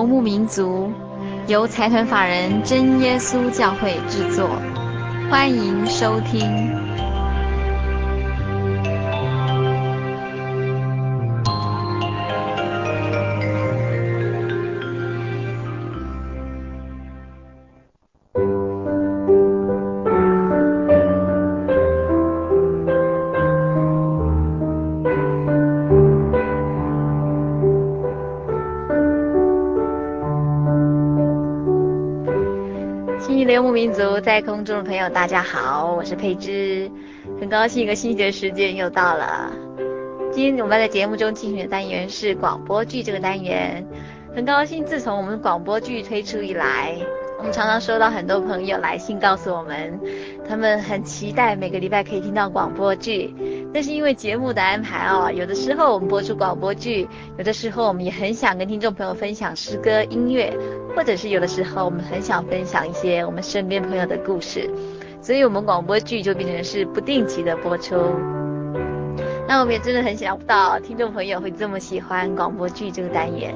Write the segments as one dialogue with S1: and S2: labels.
S1: 游牧民族，由财团法人真耶稣教会制作，欢迎收听。民族在空中的朋友，大家好，我是佩芝，很高兴一个星期的时间又到了。今天我们在节目中进行的单元是广播剧这个单元，很高兴自从我们广播剧推出以来，我们常常收到很多朋友来信告诉我们，他们很期待每个礼拜可以听到广播剧。但是因为节目的安排哦，有的时候我们播出广播剧，有的时候我们也很想跟听众朋友分享诗歌音乐，或者是有的时候我们很想分享一些我们身边朋友的故事，所以我们广播剧就变成是不定期的播出。那我们也真的很想不到听众朋友会这么喜欢广播剧这个单元，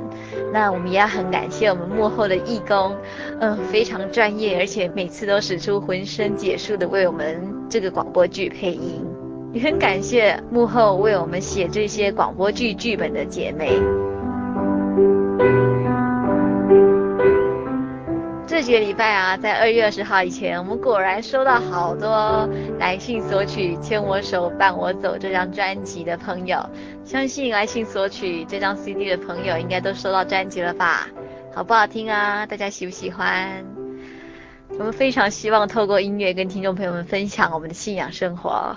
S1: 那我们也要很感谢我们幕后的义工，嗯，非常专业，而且每次都使出浑身解数的为我们这个广播剧配音。也很感谢幕后为我们写这些广播剧剧本的姐妹。这个礼拜啊，在二月二十号以前，我们果然收到好多来信索取《牵我手伴我走》这张专辑的朋友。相信来信索取这张 CD 的朋友，应该都收到专辑了吧？好不好听啊？大家喜不喜欢？我们非常希望透过音乐跟听众朋友们分享我们的信仰生活。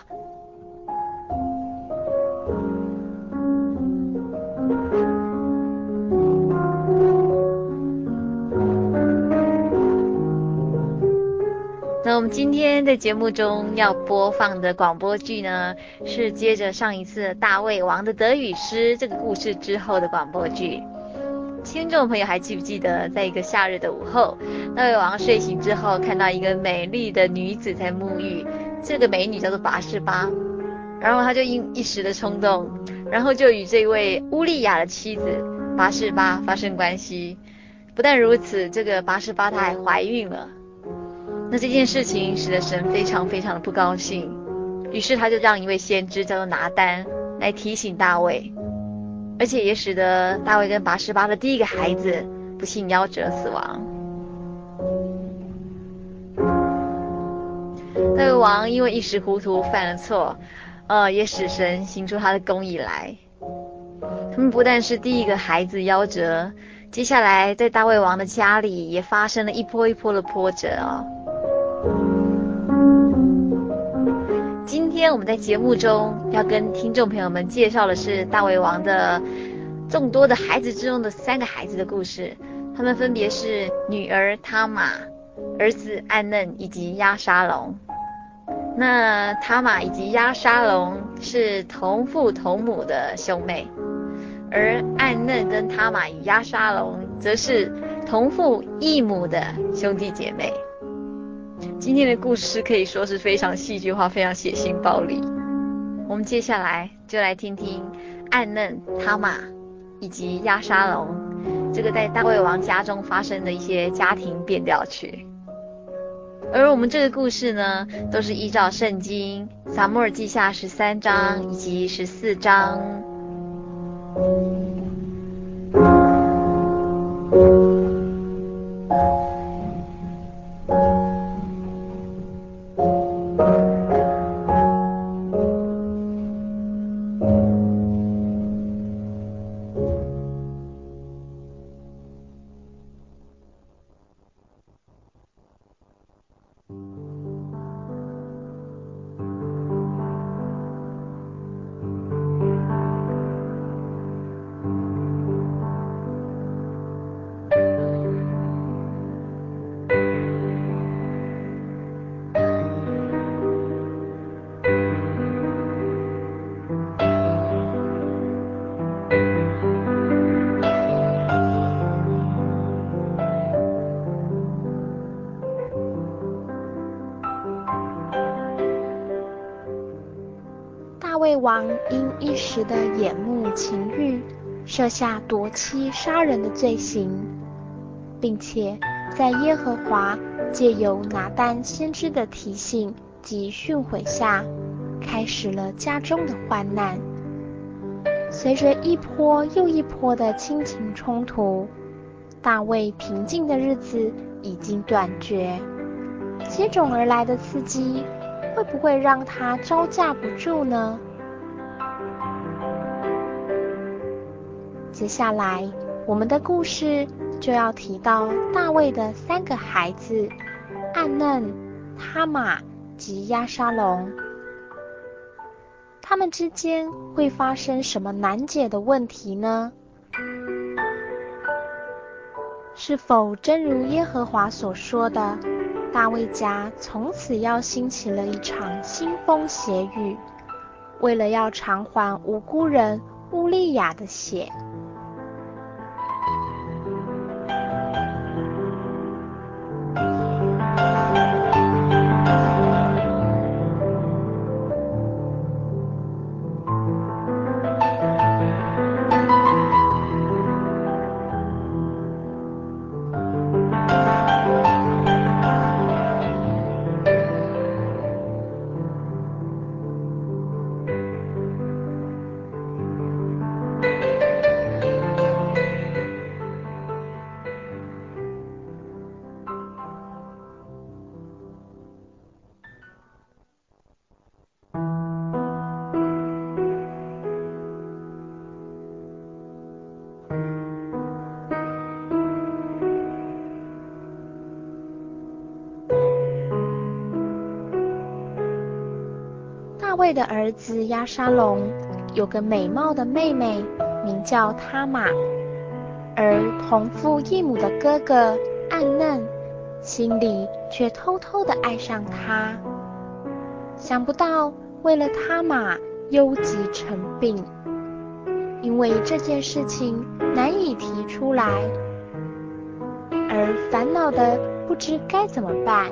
S1: 那我们今天在节目中要播放的广播剧呢，是接着上一次大卫王的得与失这个故事之后的广播剧。听众朋友还记不记得，在一个夏日的午后，大卫王睡醒之后，看到一个美丽的女子在沐浴，这个美女叫做拔士巴，然后他就因一时的冲动，然后就与这位乌利亚的妻子拔士巴发生关系。不但如此，这个拔士巴她还怀孕了。那这件事情使得神非常非常的不高兴，于是他就让一位先知叫做拿单来提醒大卫，而且也使得大卫跟拔示巴的第一个孩子不幸夭折死亡。大卫王因为一时糊涂犯了错，呃，也使神行出他的公义来。他们不但是第一个孩子夭折，接下来在大卫王的家里也发生了一波一波的波折哦。今天我们在节目中要跟听众朋友们介绍的是大胃王的众多的孩子之中的三个孩子的故事，他们分别是女儿塔玛、儿子暗嫩以及鸭沙龙。那塔玛以及鸭沙龙是同父同母的兄妹，而暗嫩跟塔玛与鸭沙龙则是同父异母的兄弟姐妹。今天的故事可以说是非常戏剧化、非常血腥暴力。我们接下来就来听听暗嫩、他玛以及押沙龙这个在大卫王家中发生的一些家庭变调曲。而我们这个故事呢，都是依照圣经撒母耳记下十三章以及十四章。
S2: 王因一时的眼目情欲，设下夺妻杀人的罪行，并且在耶和华借由拿单先知的提醒及训诲下，开始了家中的患难。随着一波又一波的亲情冲突，大卫平静的日子已经断绝。接踵而来的刺激，会不会让他招架不住呢？接下来，我们的故事就要提到大卫的三个孩子：暗嫩、他玛及亚沙龙。他们之间会发生什么难解的问题呢？是否真如耶和华所说的，大卫家从此要兴起了一场腥风血雨，为了要偿还无辜人乌利亚的血？的儿子亚沙龙有个美貌的妹妹，名叫塔玛，而同父异母的哥哥暗嫩心里却偷偷的爱上他。想不到为了他玛忧急成病，因为这件事情难以提出来，而烦恼的不知该怎么办。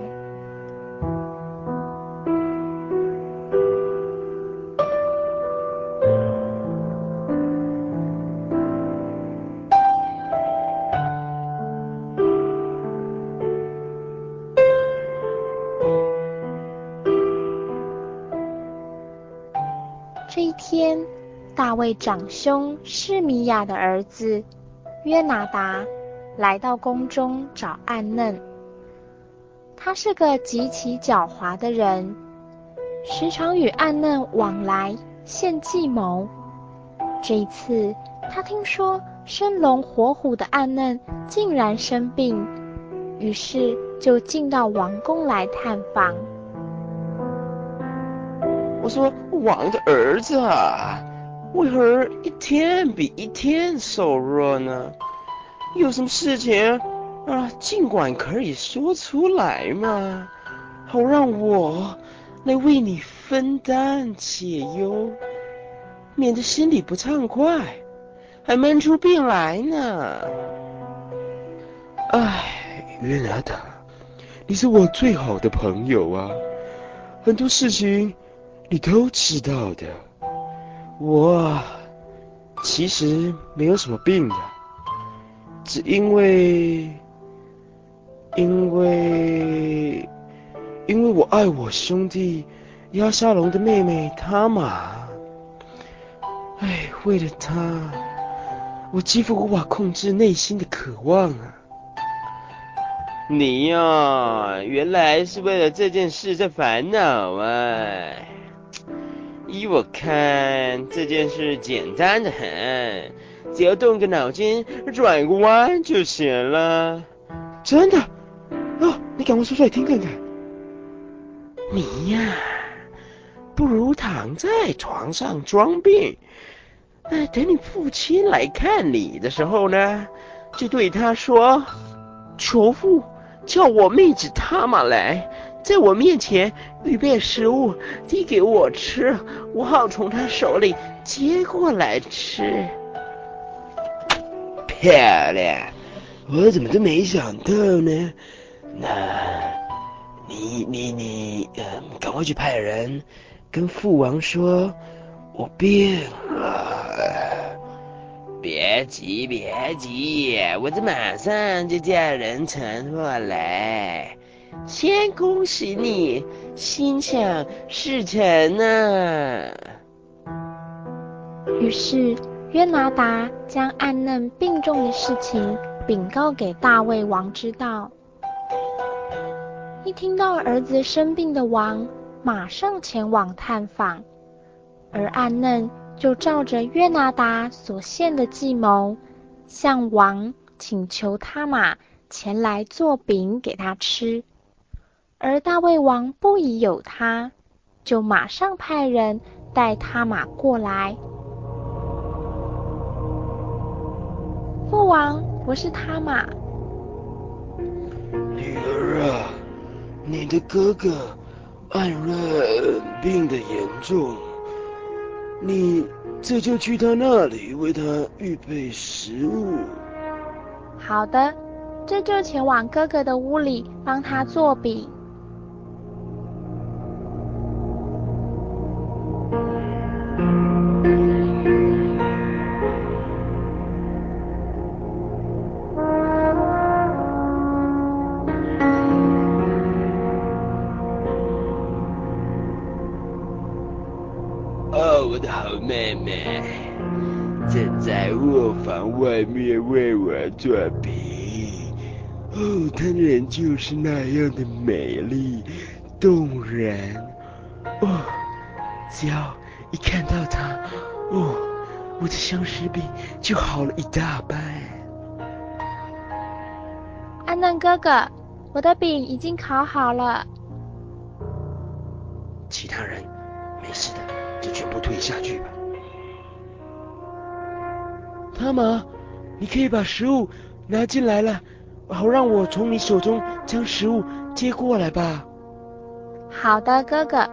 S2: 大卫长兄施米亚的儿子约拿达来到宫中找暗嫩。他是个极其狡猾的人，时常与暗嫩往来献计谋。这一次，他听说生龙活虎的暗嫩竟然生病，于是就进到王宫来探访。
S3: 我说：“王的儿子啊，为何一天比一天瘦弱呢？有什么事情啊？尽管可以说出来嘛，好让我来为你分担解忧，免得心里不畅快，还闷出病来呢。”哎，约拿达，你是我最好的朋友啊，很多事情。你都知道的，我其实没有什么病的，只因为，因为，因为我爱我兄弟亚沙龙的妹妹他玛，哎，为了她，我几乎无法控制内心的渴望啊！你呀、原来是为了这件事在烦恼啊！依我看，这件事简单的很，只要动个脑筋，转个弯就行了。真的？哦，你赶快说出来听看看。你呀，不如躺在床上装病，哎，等你父亲来看你的时候呢，就对他说：“求父叫我妹子他妈来。”在我面前预备食物递给我吃，我好从他手里接过来吃。漂亮，我怎么都没想到呢？那，你你你，呃，赶快去派人跟父王说，我病了。别急，别急，我这马上就叫人传过来。先恭喜你，心想事成呢。
S2: 于是约拿达将暗嫩病重的事情禀告给大卫王知道。一听到儿子生病的王，马上前往探访，而暗嫩就照着约拿达所献的计谋，向王请求他马前来做饼给他吃。而大卫王不疑有他，就马上派人带他马过来。父王，我是他马。
S4: 女儿啊，你的哥哥暗嫩病得严重，你这就去他那里为他预备食物。
S2: 好的，这就前往哥哥的屋里帮他做
S3: 饼。为我做饼，哦，她仍旧是那样的美丽动人，哦，只要一看到她，哦，我的相思病就好了一大半。
S2: 安南哥哥，我的饼已经烤好了。
S4: 其他人没事的。就全部退下去吧。
S3: 他玛，你可以把食物拿进来了，好让我从你手中将食物接过来吧。
S2: 好的，哥哥，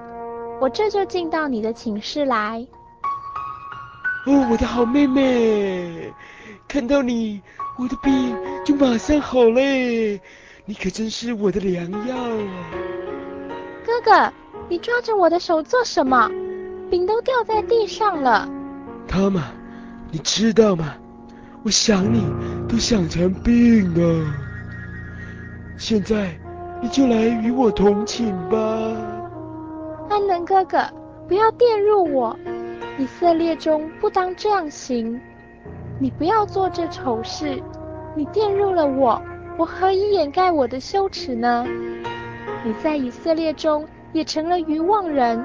S2: 我这就进到你的寝室来。
S3: 哦，我的好妹妹，看到你，我的病就马上好嘞。你可真是我的良药啊。
S2: 哥哥，你抓着我的手做什么？饼都掉在地上了。
S3: 他玛，你知道吗？我想你都想成病啊。现在你就来与我同寝吧。
S2: 安能哥哥，不要玷辱我。以色列中不当这样行。你不要做这丑事。你玷辱了我，我何以掩盖我的羞耻呢？你在以色列中也成了愚妄人。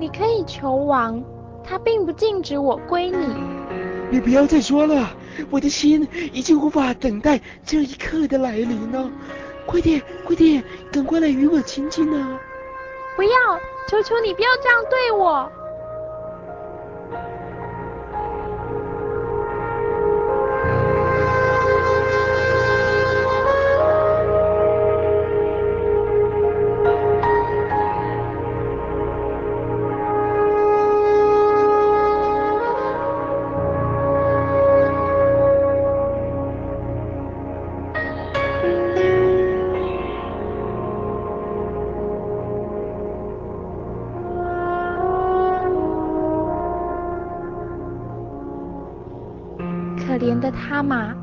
S2: 你可以求王，他并不禁止我归你。
S3: 你不要再说了，我的心已经无法等待这一刻的来临了。快点，快点，赶快来与我亲近啊！
S2: 不要，求求你不要这样对我。可怜的他玛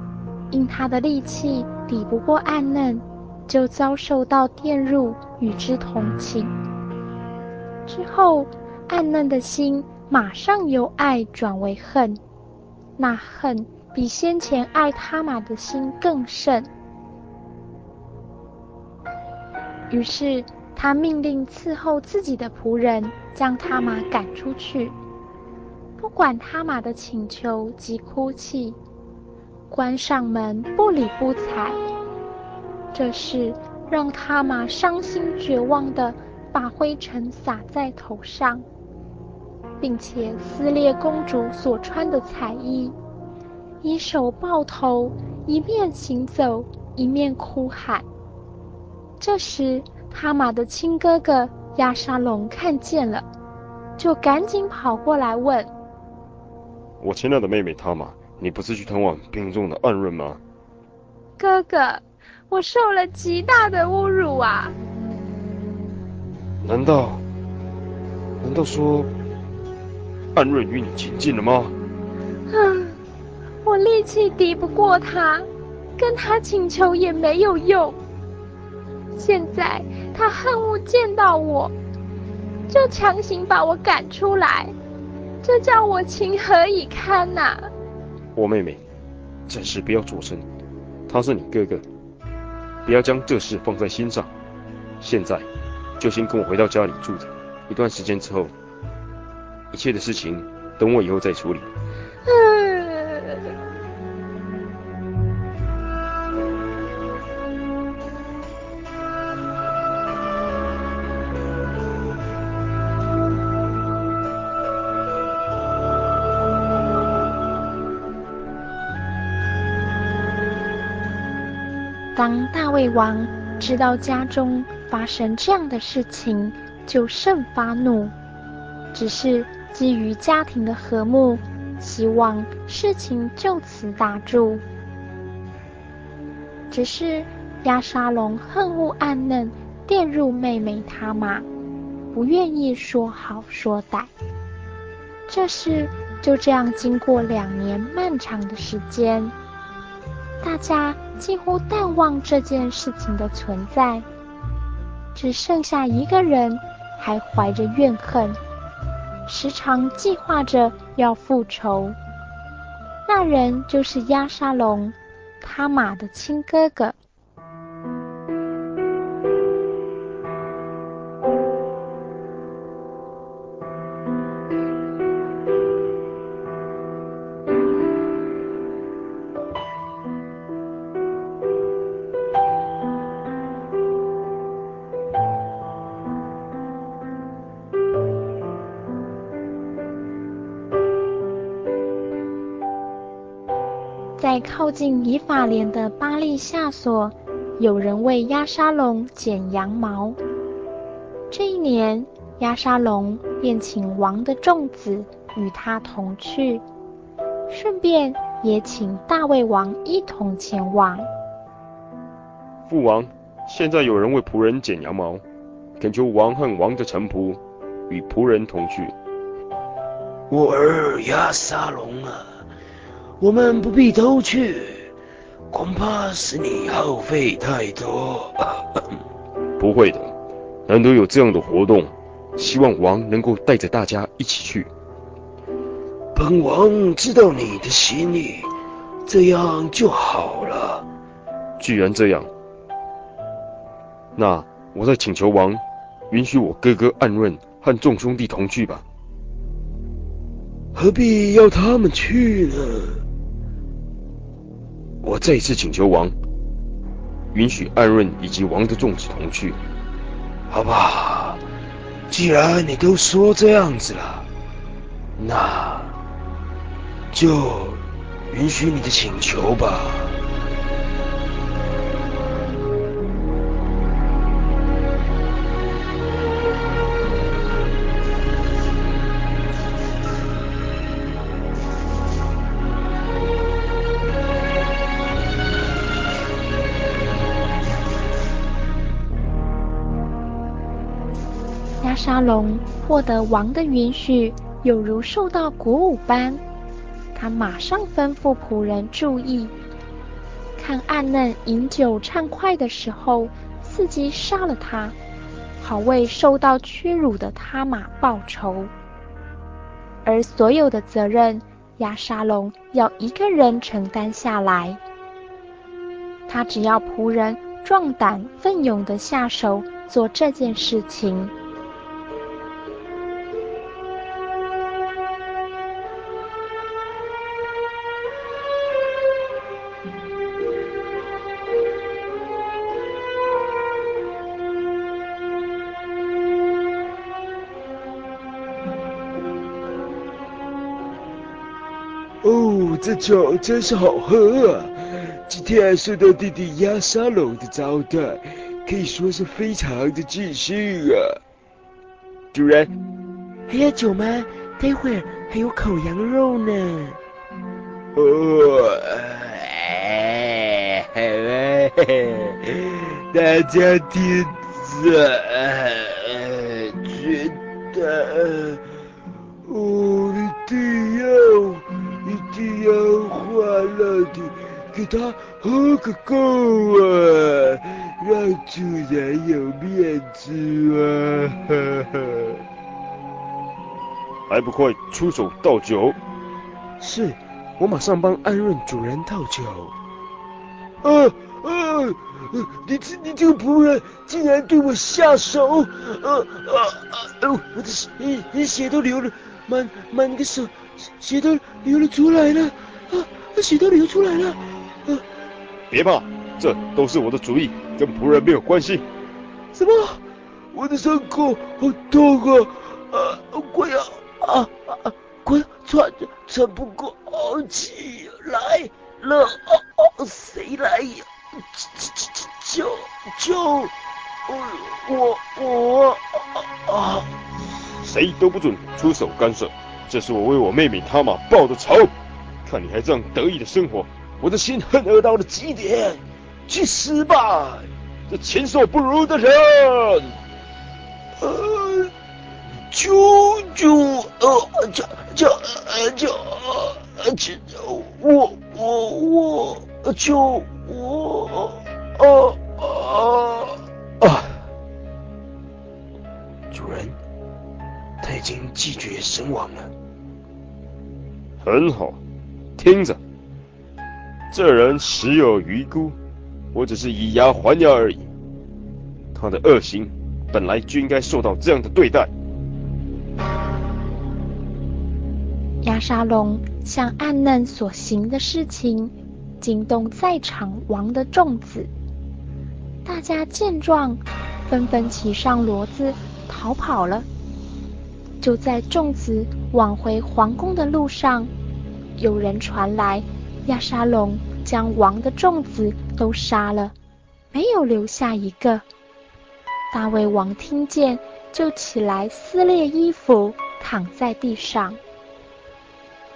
S2: 因他的力气抵不过暗嫩，就遭受到玷辱，与之同寝。之后，暗嫩的心马上由爱转为恨，那恨比先前爱他玛的心更甚。于是，他命令伺候自己的仆人将他马赶出去，不管他玛的请求及哭泣。关上门，不理不睬。这事让他玛伤心绝望的把灰尘撒在头上，并且撕裂公主所穿的彩衣，一手抱头，一面行走，一面哭喊。这时，他玛的亲哥哥亚沙龙看见了，就赶紧跑过来问：“
S5: 我亲爱的妹妹她玛。”你不是去探望病重的暗润吗？
S2: 哥哥，我受了极大的侮辱啊！
S5: 难道，难道说暗润与你亲近了吗？
S2: 嗯，我力气敌不过他，跟他请求也没有用。现在他恨恶见到我，就强行把我赶出来，这叫我情何以堪呐、啊！
S5: 我妹妹，暂时不要作声，他是你哥哥，不要将这事放在心上。现在就先跟我回到家里住着，一段时间之后，一切的事情等我以后再处理。
S2: 当大卫王知道家中发生这样的事情，就甚发怒。只是基于家庭的和睦，希望事情就此打住。只是亚沙龙恨恶暗嫩玷辱妹妹他玛，不愿意说好说歹。这事就这样经过两年漫长的时间。大家几乎淡忘这件事情的存在，只剩下一个人还怀着怨恨，时常计划着要复仇。那人就是亚沙龙，他玛的亲哥哥。靠近以法莲的巴利夏所，有人为押沙龙剪羊毛。这一年，押沙龙便请王的众子与他同去，顺便也请大卫王一同前往。
S5: 父王，现在有人为仆人剪羊毛，恳求王和王的臣仆与仆人同去。
S4: 我儿押沙龙啊！我们不必都去，恐怕使你耗费太多。
S5: 不会的，难得有这样的活动，希望王能够带着大家一起去。
S4: 本王知道你的心意，这样就好了。
S5: 既然这样，那我再请求王，允许我哥哥暗润和众兄弟同去吧。
S4: 何必要他们去呢？
S5: 我再一次请求王，允许艾润以及王的众子同去。
S4: 好不好，既然你都说这样子了，那就允许你的请求吧。
S2: 龙获得王的允许，有如受到鼓舞般，他马上吩咐仆人注意，看暗嫩饮酒畅快的时候，伺机杀了他，好为受到屈辱的他玛报仇。而所有的责任，亚沙龙要一个人承担下来，他只要仆人壮胆奋勇地下手做这件事情。
S4: 哦，这酒真是好喝啊！今天受到弟弟鸭沙龙的招待，可以说是非常的尽兴啊。
S3: 主人，
S6: 还要酒吗？待会儿还有烤羊肉呢。
S4: 哦，大家听着，觉得，哦。欢乐地给他喝个够啊，让主人有面子啊！
S5: 还不快出手倒酒！
S6: 是，我马上帮安润主人倒酒。
S4: 啊啊！你这你这个仆人竟然对我下手！啊啊啊！我的血血都流了，满满个手血都流了出来了！啊，血都流出来了！啊！
S5: 别怕，这都是我的主意，跟仆人没有关系。
S4: 什么？我的伤口好痛啊！啊，快要啊啊！快要喘喘不过气来了！啊啊！谁来呀？救救救！我我啊！
S5: 谁都不准出手干涉，这是我为我妹妹他玛报的仇。看你还这样得意的生活，我的心恨恶到了极点。去死吧，这禽兽不如的人！
S4: 呃，救救呃，救救呃救呃救我我我救我啊
S6: 已经气绝身亡了。
S5: 很好。听着，这人时有余辜，我只是以牙还牙而已。他的恶行本来就应该受到这样的对待。
S2: 押沙龙向暗嫩所行的事情惊动在场王的众子，大家见状，纷纷骑上骡子逃跑了。就在众子往回皇宫的路上。有人传来，亚沙龙将王的众子都杀了，没有留下一个。大卫王听见，就起来撕裂衣服，躺在地上。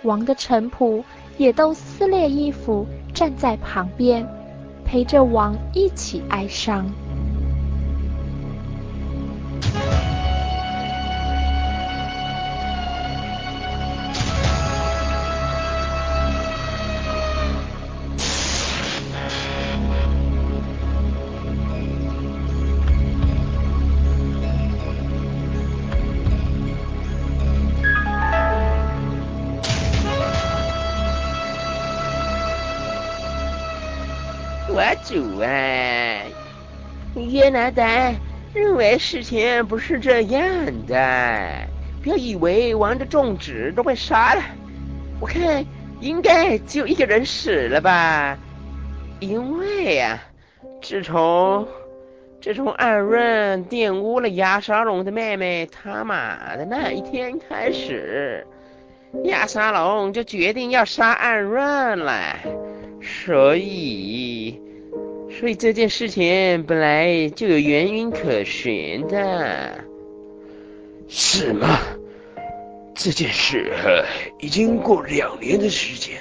S2: 王的臣仆也都撕裂衣服，站在旁边，陪着王一起哀
S3: 伤。约拿单认为事情不是这样的，不要以为王的众子都被杀了，我看应该只有一个人死了吧，因为啊，自从自从暗润玷污了亚沙龙的妹妹他玛的那一天开始，亚沙龙就决定要杀暗润了，所以。所以这件事情本来就有原因可循的，
S4: 是吗？这件事已经过两年的时间，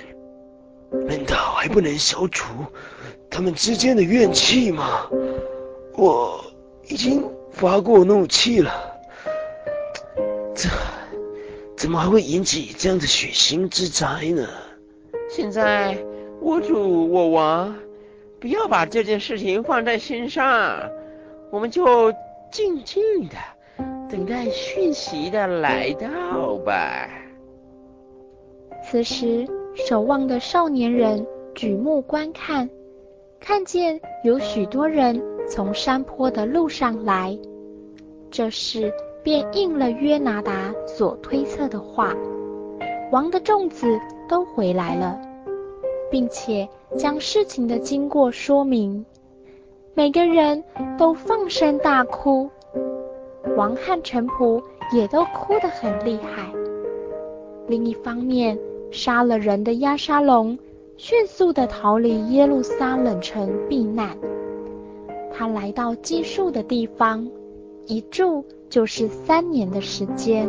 S4: 难道还不能消除他们之间的怨气吗？我已经发过怒气了，这怎么还会引起这样的血腥之灾呢？
S3: 现在我主我王。不要把这件事情放在心上，我们就静静的等待讯息的来到吧。
S2: 此时，守望的少年人举目观看，看见有许多人从山坡的路上来，这时便应了约拿达所推测的话，王的众子都回来了。并且将事情的经过说明，每个人都放声大哭，王汉臣仆也都哭得很厉害。另一方面，杀了人的押沙龙迅速地逃离耶路撒冷城避难，他来到基述的地方，一住就是三年的
S7: 时间。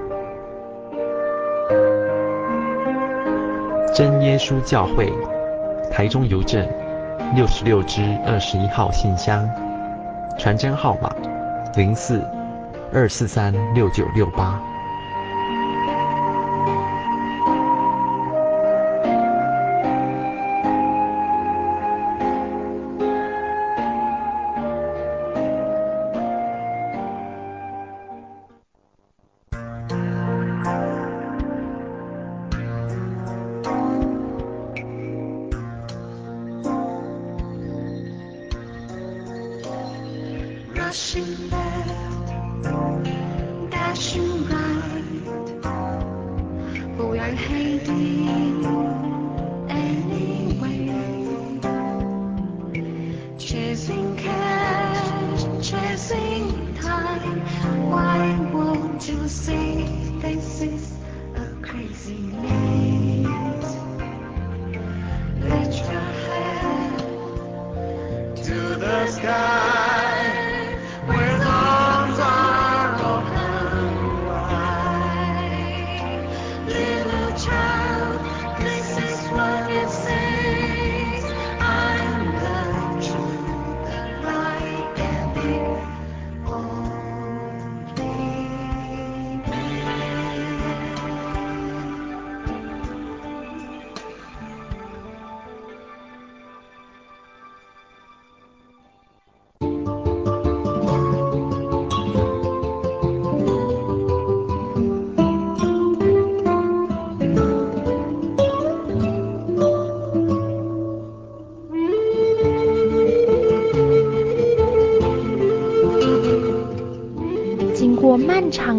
S7: 耶稣教会，台中邮政六十六支二十一号信箱，传真号码零四二四三六九六八。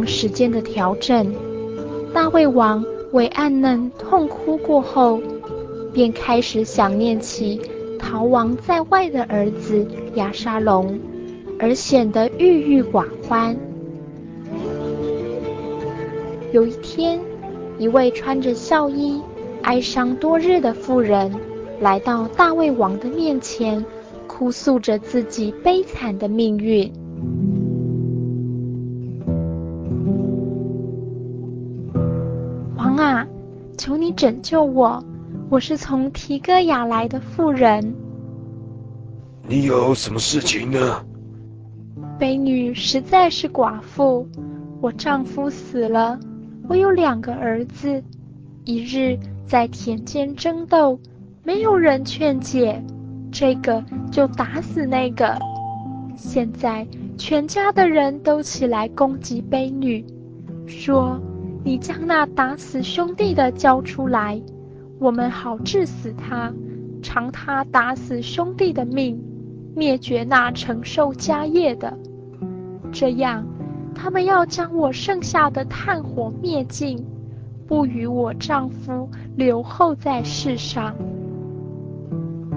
S2: 时间的调整，大卫王为暗嫩痛哭过后，便开始想念起逃亡在外的儿子亚沙龙，而显得郁郁寡欢。有一天，一位穿着孝衣、哀伤多日的妇人来到大卫王的面前，哭诉着自己悲惨的命运。你拯救我！我是从提哥亚来的妇人。
S4: 你有什么事情呢？
S2: 婢女实在是寡妇，我丈夫死了，我有两个儿子。一日在田间争斗，没有人劝解，这个就打死那个。现在全家的人都起来攻击婢女，说。你将那打死兄弟的交出来，我们好治死他，偿他打死兄弟的命，灭绝那承受家业的。这样，他们要将我剩下的炭火灭尽，不与我丈夫留后在世上。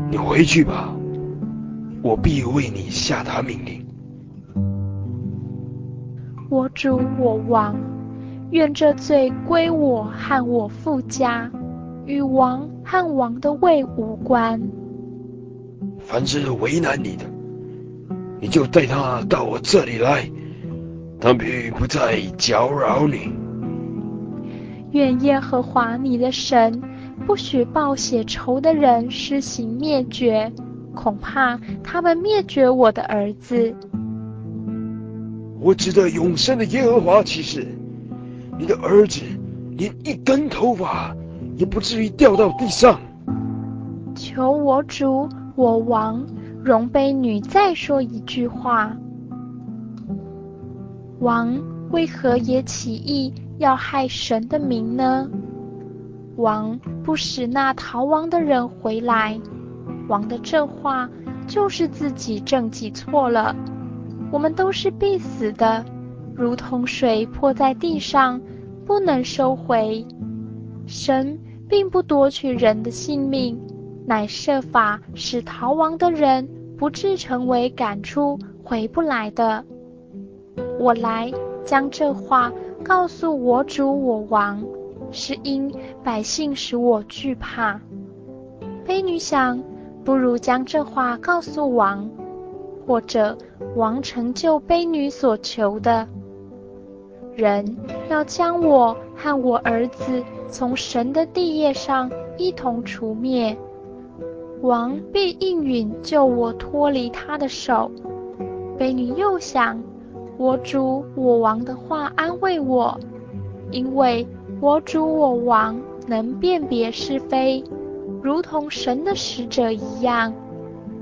S4: 你回去吧，我必为你下达命令。
S2: 我主我王。愿这罪归我和我父家，与王和王的位无关。
S4: 凡是为难你的，你就带他到我这里来，他必不再搅扰你。
S2: 愿耶和华你的神不许报血仇的人施行灭绝，恐怕他们灭绝我的儿子。
S4: 我指着永生的耶和华起誓。你的儿子连一根头发也不至于掉到地上。
S2: 求我主我王容婢女再说一句话。王为何也起意要害神的名呢？王不使那逃亡的人回来，王的这话就是自己证己错了。我们都是必死的。如同水泼在地上，不能收回。神并不夺取人的性命，乃设法使逃亡的人不至成为赶出回不来的。我来将这话告诉我主我王，是因百姓使我惧怕。卑女想，不如将这话告诉王，或者王成就卑女所求的。人要将我和我儿子从神的地业上一同除灭，王必应允救我脱离他的手。婢女又想，我主我王的话安慰我，因为我主我王能辨别是非，如同神的使者一样，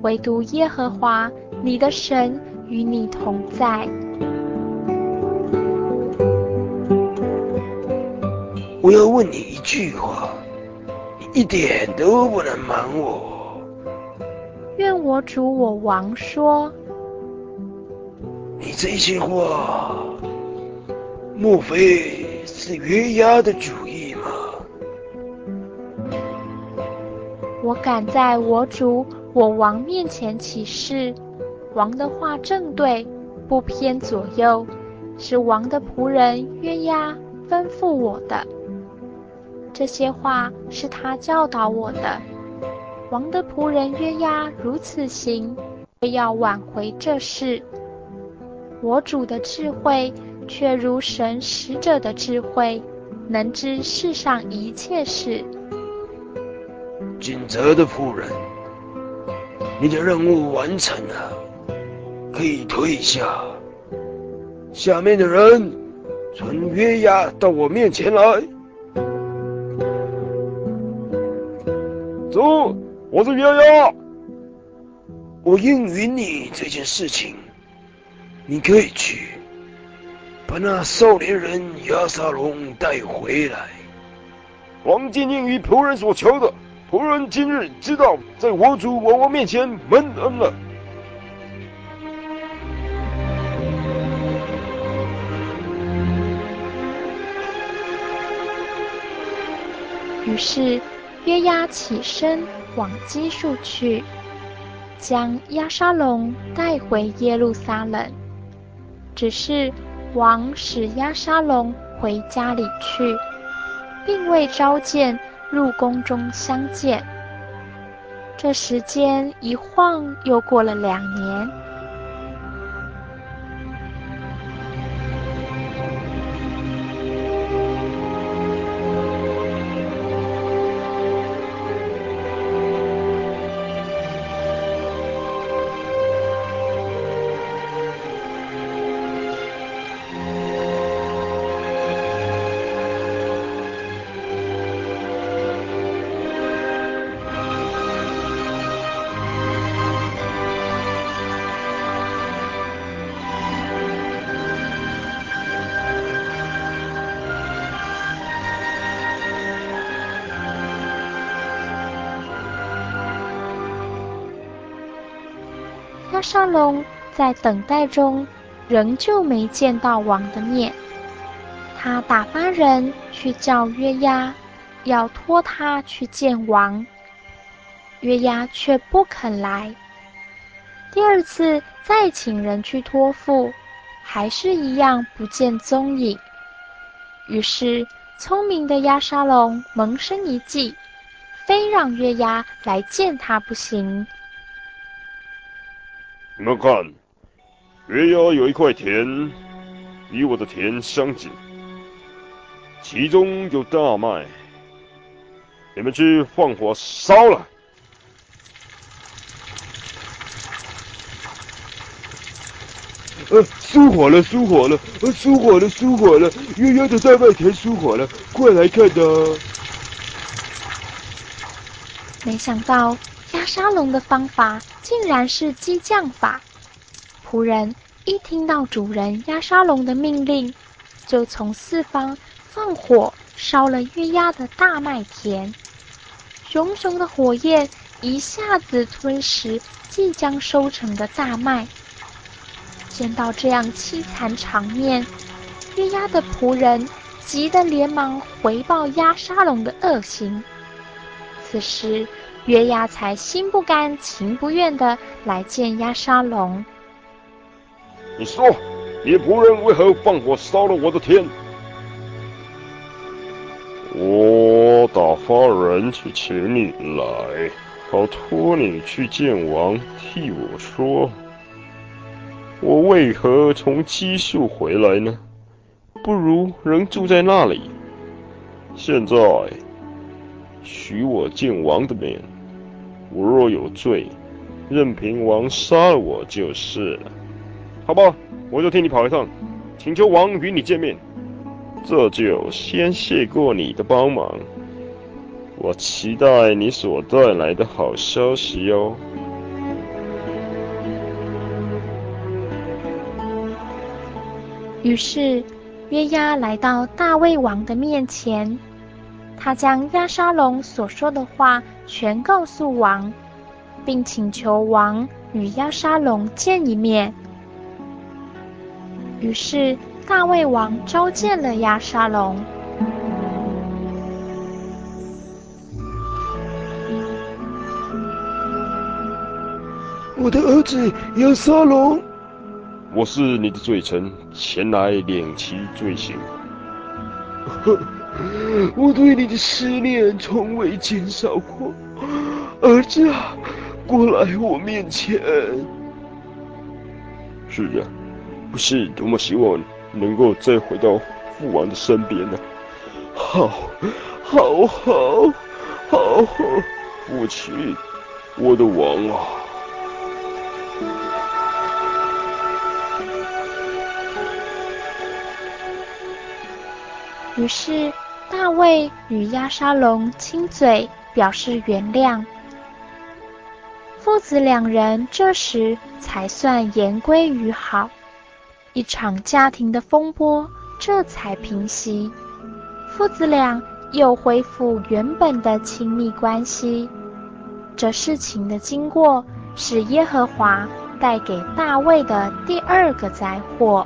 S2: 唯独耶和华你的神与你同在。
S4: 我要问你一句话，你一点都不能瞒我。
S2: 愿我主我王说。
S4: 你这些话，莫非是约押的主意吗？
S2: 我敢在我主我王面前起誓，王的话正对，不偏左右，是王的仆人约押吩咐我的。这些话是他教导我的。王的仆人约押如此行，为要挽回这事。我主的智慧却如神使者的智慧，能知世上一切事。
S4: 尽责的仆人，你的任务完成了，可以退下。下面的人，传约押到我面前来。
S5: 主，我是约押。
S4: 我应允你这件事情，你可以去，把那少年人亚沙龙带回来。
S5: 王今应于仆人所求的，仆人今日知道，在我主王王面前蒙恩了。
S2: 于是。约押起身往基述去，将押沙龙带回耶路撒冷。只是王使押沙龙回家里去，并未召见入宫中相见。这时间一晃又过了两年。沙龙在等待中，仍旧没见到王的面。他打发人去叫约押，要托他去见王。约押却不肯来。第二次再请人去托付，还是一样不见踪影。于是聪明的鸭沙龙萌生一计，非让约押来见他不行。
S5: 你们看，约押有一块田，与我的田相近，其中有大麦。你们去放火烧了。
S4: 呃，烧火了，烧火了，呃，烧火了，烧火了，约押的大麦田烧火了，快来看呐！
S2: 没想到。压沙龙的方法竟然是激将法。仆人一听到主人压沙龙的命令，就从四方放火烧了约押的大麦田。熊熊的火焰一下子吞噬即将收成的大麦。见到这样凄惨场面，约押的仆人急得连忙回报压沙龙的恶行。此时，约押才心不甘情不愿地来见押沙龙。
S5: 你说，你仆人为何放火烧了我的天？我打发人去请你来，好托你去见王，替我说，我为何从基述回来呢？不如仍住在那里。现在，许我见王的面，我若有罪，任凭王杀了我就是了。好吧，我就替你跑一趟，请求王与你见面。这就先谢过你的帮忙，我期待你所带来的好消息哟。
S2: 于是约押来到大卫王的面前，他将亚沙龙所说的话全告诉王，并请求王与亚沙龙见一面。于是。大卫王召见了亚沙龙。
S4: 我的儿子亚沙龙，
S5: 我是你的罪臣，前来领其罪行。
S4: 我对你的思念从未减少过，儿子啊，过来我面前。
S5: 是啊，不是多么希望。能够再回到父王的身边呢？
S4: 好，好，好，好，好，
S5: 父亲，我的王啊！
S2: 于是大卫与押沙龙亲嘴，表示原谅。父子两人这时才算言归于好。一场家庭的风波这才平息，父子俩又恢复原本的亲密关系。这事情的经过是耶和华带给大卫的第二个灾
S8: 祸。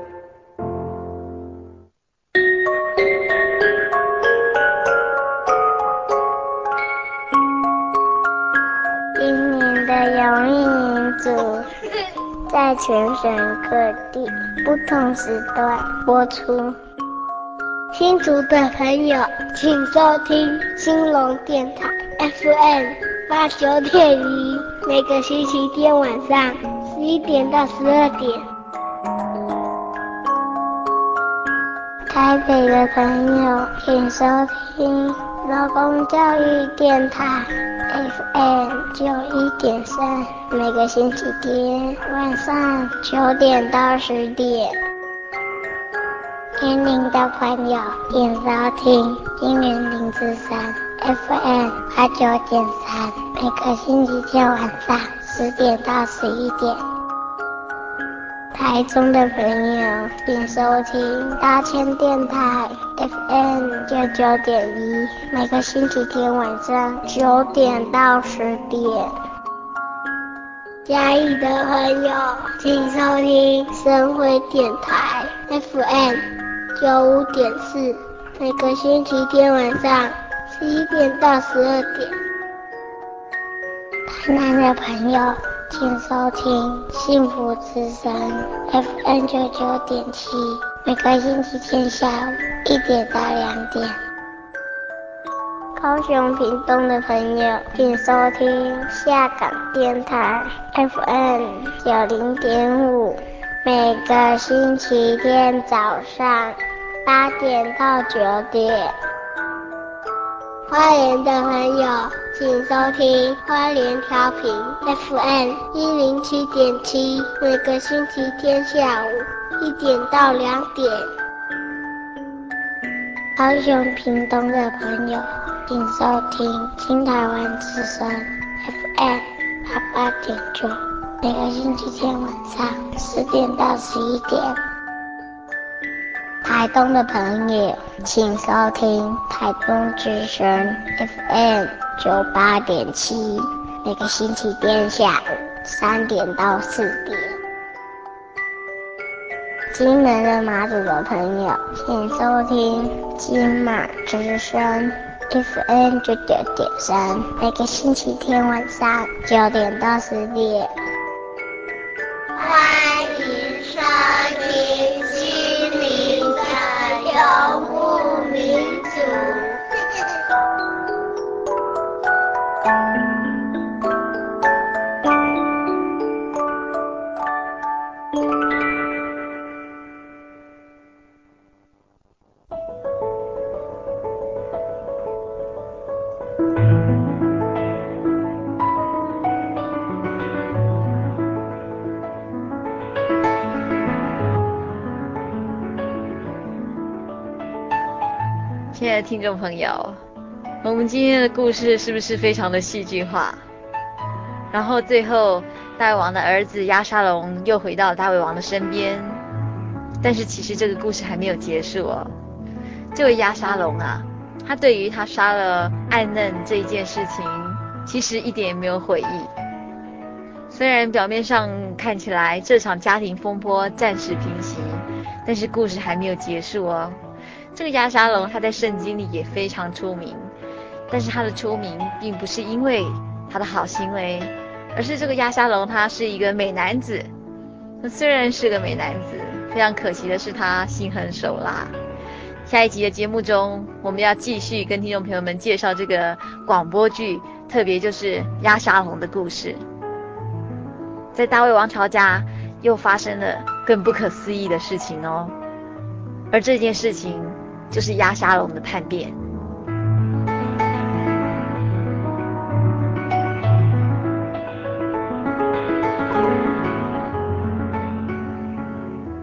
S9: 在全省各地不同时段播出。新竹的朋友，请收听兴隆电台 FM 八九点一，每个星期天晚上十一点到十二点。台北的朋友，请收听劳工教育电台。FM 九一点三，每个星期天晚上九点到十点。年龄的朋友，请收听金源零之三 FM 八九点三，每个星期天晚上十点到十一点。台中的朋友，请收听大千电台 FM 九九点一，每个星期天晚上九点到十点。嘉义的朋友，请收听深辉电台 FM 九五点四，每个星期天晚上十一点到十二点。台南的朋友，请收听幸福之声 FM 九九点七，每个星期天下午一点到两点。高雄屏东的朋友，请收听下港电台 FM 九零点五，每个星期天早上八点到九点。花莲的朋友，请收听花莲调频 FM 一零七点七，每个星期天下午一点到两点。高雄屏东的朋友。请收听新台湾之声 FM 八八点九，每个星期天晚上十点到十一点。台东的朋友，请收听台东之声 FM 九八点七，每个星期天下午三点到四点。金门的马祖的朋友，请收听金马之声。FM 九九点三，每个星期天晚上九点到十
S1: 点。听众朋友，我们今天的故事是不是非常的戏剧化？然后最后，大胃王的儿子押沙龙又回到了大胃王的身边，但是其实这个故事还没有结束哦。这位押沙龙啊，他对于他杀了艾嫩这一件事情，其实一点也没有悔意。虽然表面上看起来这场家庭风波暂时平息，但是故事还没有结束哦。这个押沙龙，他在圣经里也非常出名，但是他的出名并不是因为他的好行为，而是这个押沙龙他是一个美男子。那虽然是个美男子，非常可惜的是他心狠手辣。下一集的节目中，我们要继续跟听众朋友们介绍这个广播剧，特别就是押沙龙的故事。在大卫王朝家又发生了更不可思议的事情哦，而这件事情。就是压杀了我们的叛变。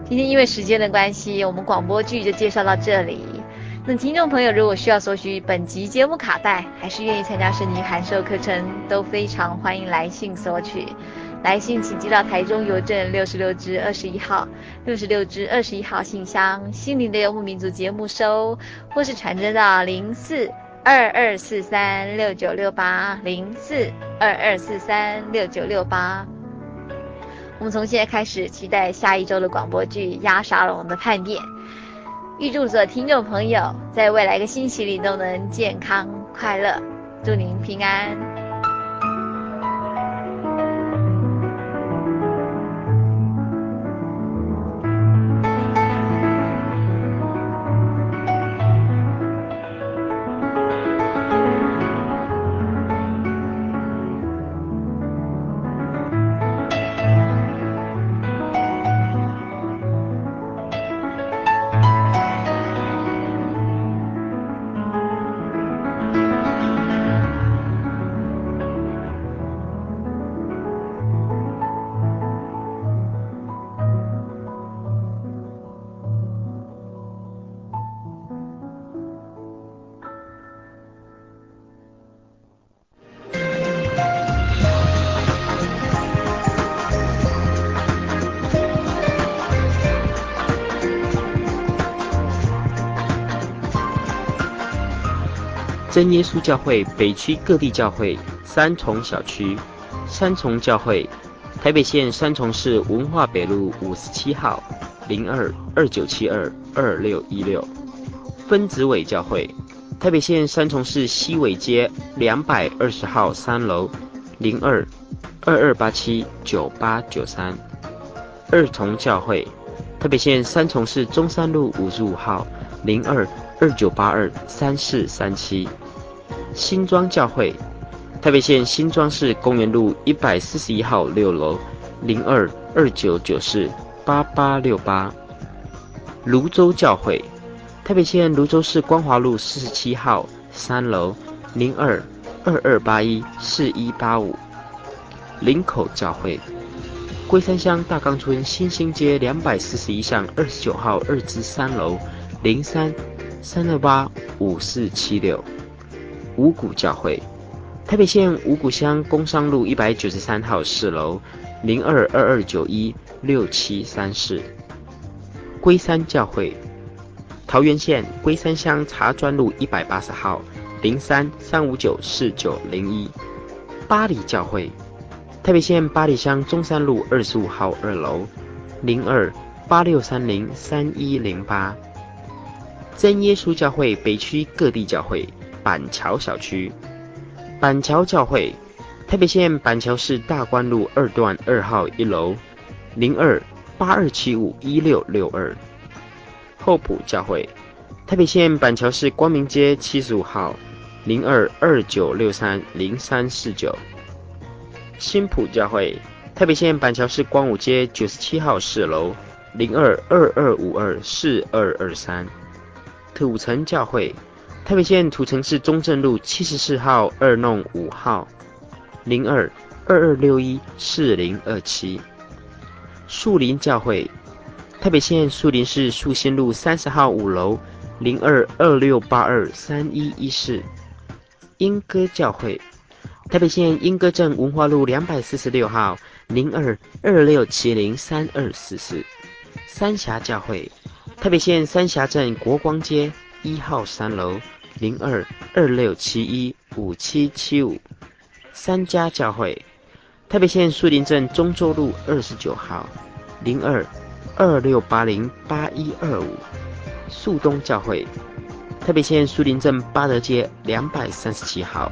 S1: 今天因为时间的关系，我们广播剧就介绍到这里。那听众朋友如果需要索取本集节目卡带，还是愿意参加圣经函授课程，都非常欢迎来信索取。来信请寄到台中邮政六十六支二十一号，六十六支二十一号信箱，心灵的游牧民族节目收，或是传真到零四二二四三六九六八零四二二四三六九六八。我们从现在开始期待下一周的广播剧《押沙龙的叛变》，预祝所有听众朋友在未来一个星期里都能健康快乐，祝您平安。
S10: 真耶稣教会北区各地教会三重小区三重教会台北县三重市文化北路五十七号零二二九七二二六一六分子尾教会。台北县三重市西尾街两百二十号三楼零二二二八七九八九三二重教会。台北县三重市中山路五十五号零二二九八二三四三七新庄教会。台北县新庄市公园路一百四十一号六楼零二二九九四八八六八，泸州教会，台北县泸州市光华路四十七号三楼零二二二八一四一八五，林口教会，龟山乡大冈村新兴街两百四十一巷二十九号二之三楼零三三二八五四七六，五股教会。台北县五股乡工商路一百九十三号四楼零二二二九一六七三四，龟山教会；桃园县龟山乡茶砖路一百八十号零三三五九四九零一，八里教会；台北县八里乡中山路二十五号二楼零二八六三零三一零八，真耶稣教会北区各地教会板桥小区。板桥教会，台北县板桥市大观路二段二号一楼，零二八二七五一六六二。厚朴教会，台北县板桥市光明街七十五号，零二二九六三零三四九。新埔教会，台北县板桥市光武街九十七号四楼，零二二二五二四二二三。土城教会。台北县土城市中正路七十四号二弄五号，零二二二六一四零二七。树林教会，台北县树林市树新路三十号五楼，零二二六八二三一一四。莺歌教会，台北县莺歌镇文化路两百四十六号，零二二六七零三二四四。三峡教会，台北县三峡镇国光街一号三楼。零二二六七一五七七五，三家教会，台北县树林镇中州路二十九号，零二二六八零八一二五，树东教会，台北县树林镇八德街两百三十七
S11: 号。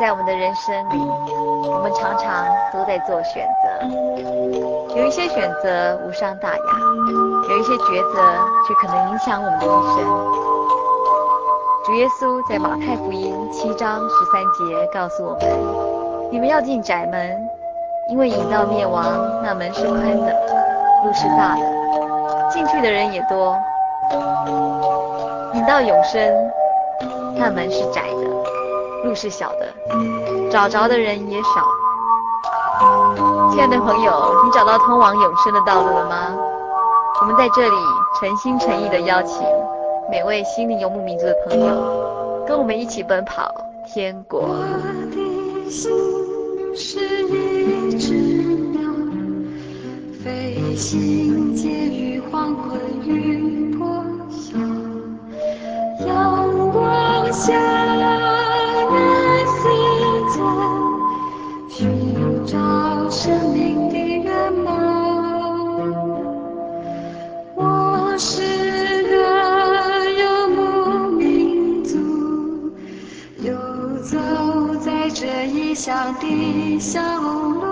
S1: 在我们的人生里，我们常常都在做选择，有一些选择无伤大雅，有一些抉择却可能影响我们的一生。主耶稣在马太福音七章十三节告诉我们：你们要进窄门，因为引到灭亡那门是宽的，路是大的，进去的人也多；引到永生那门是窄的。路是小的，找着的人也少。亲爱的朋友，你找到通往永生的道路了吗？我们在这里诚心诚意地邀请每位心灵游牧民族的朋友，跟我们一起奔跑天国。
S7: 我的心是一只鸟，飞行介于黄昏与向南飞走
S12: 寻找生命的原貌我是个游牧民族游走在这异乡的小路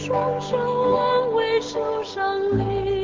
S13: 双手安慰受伤的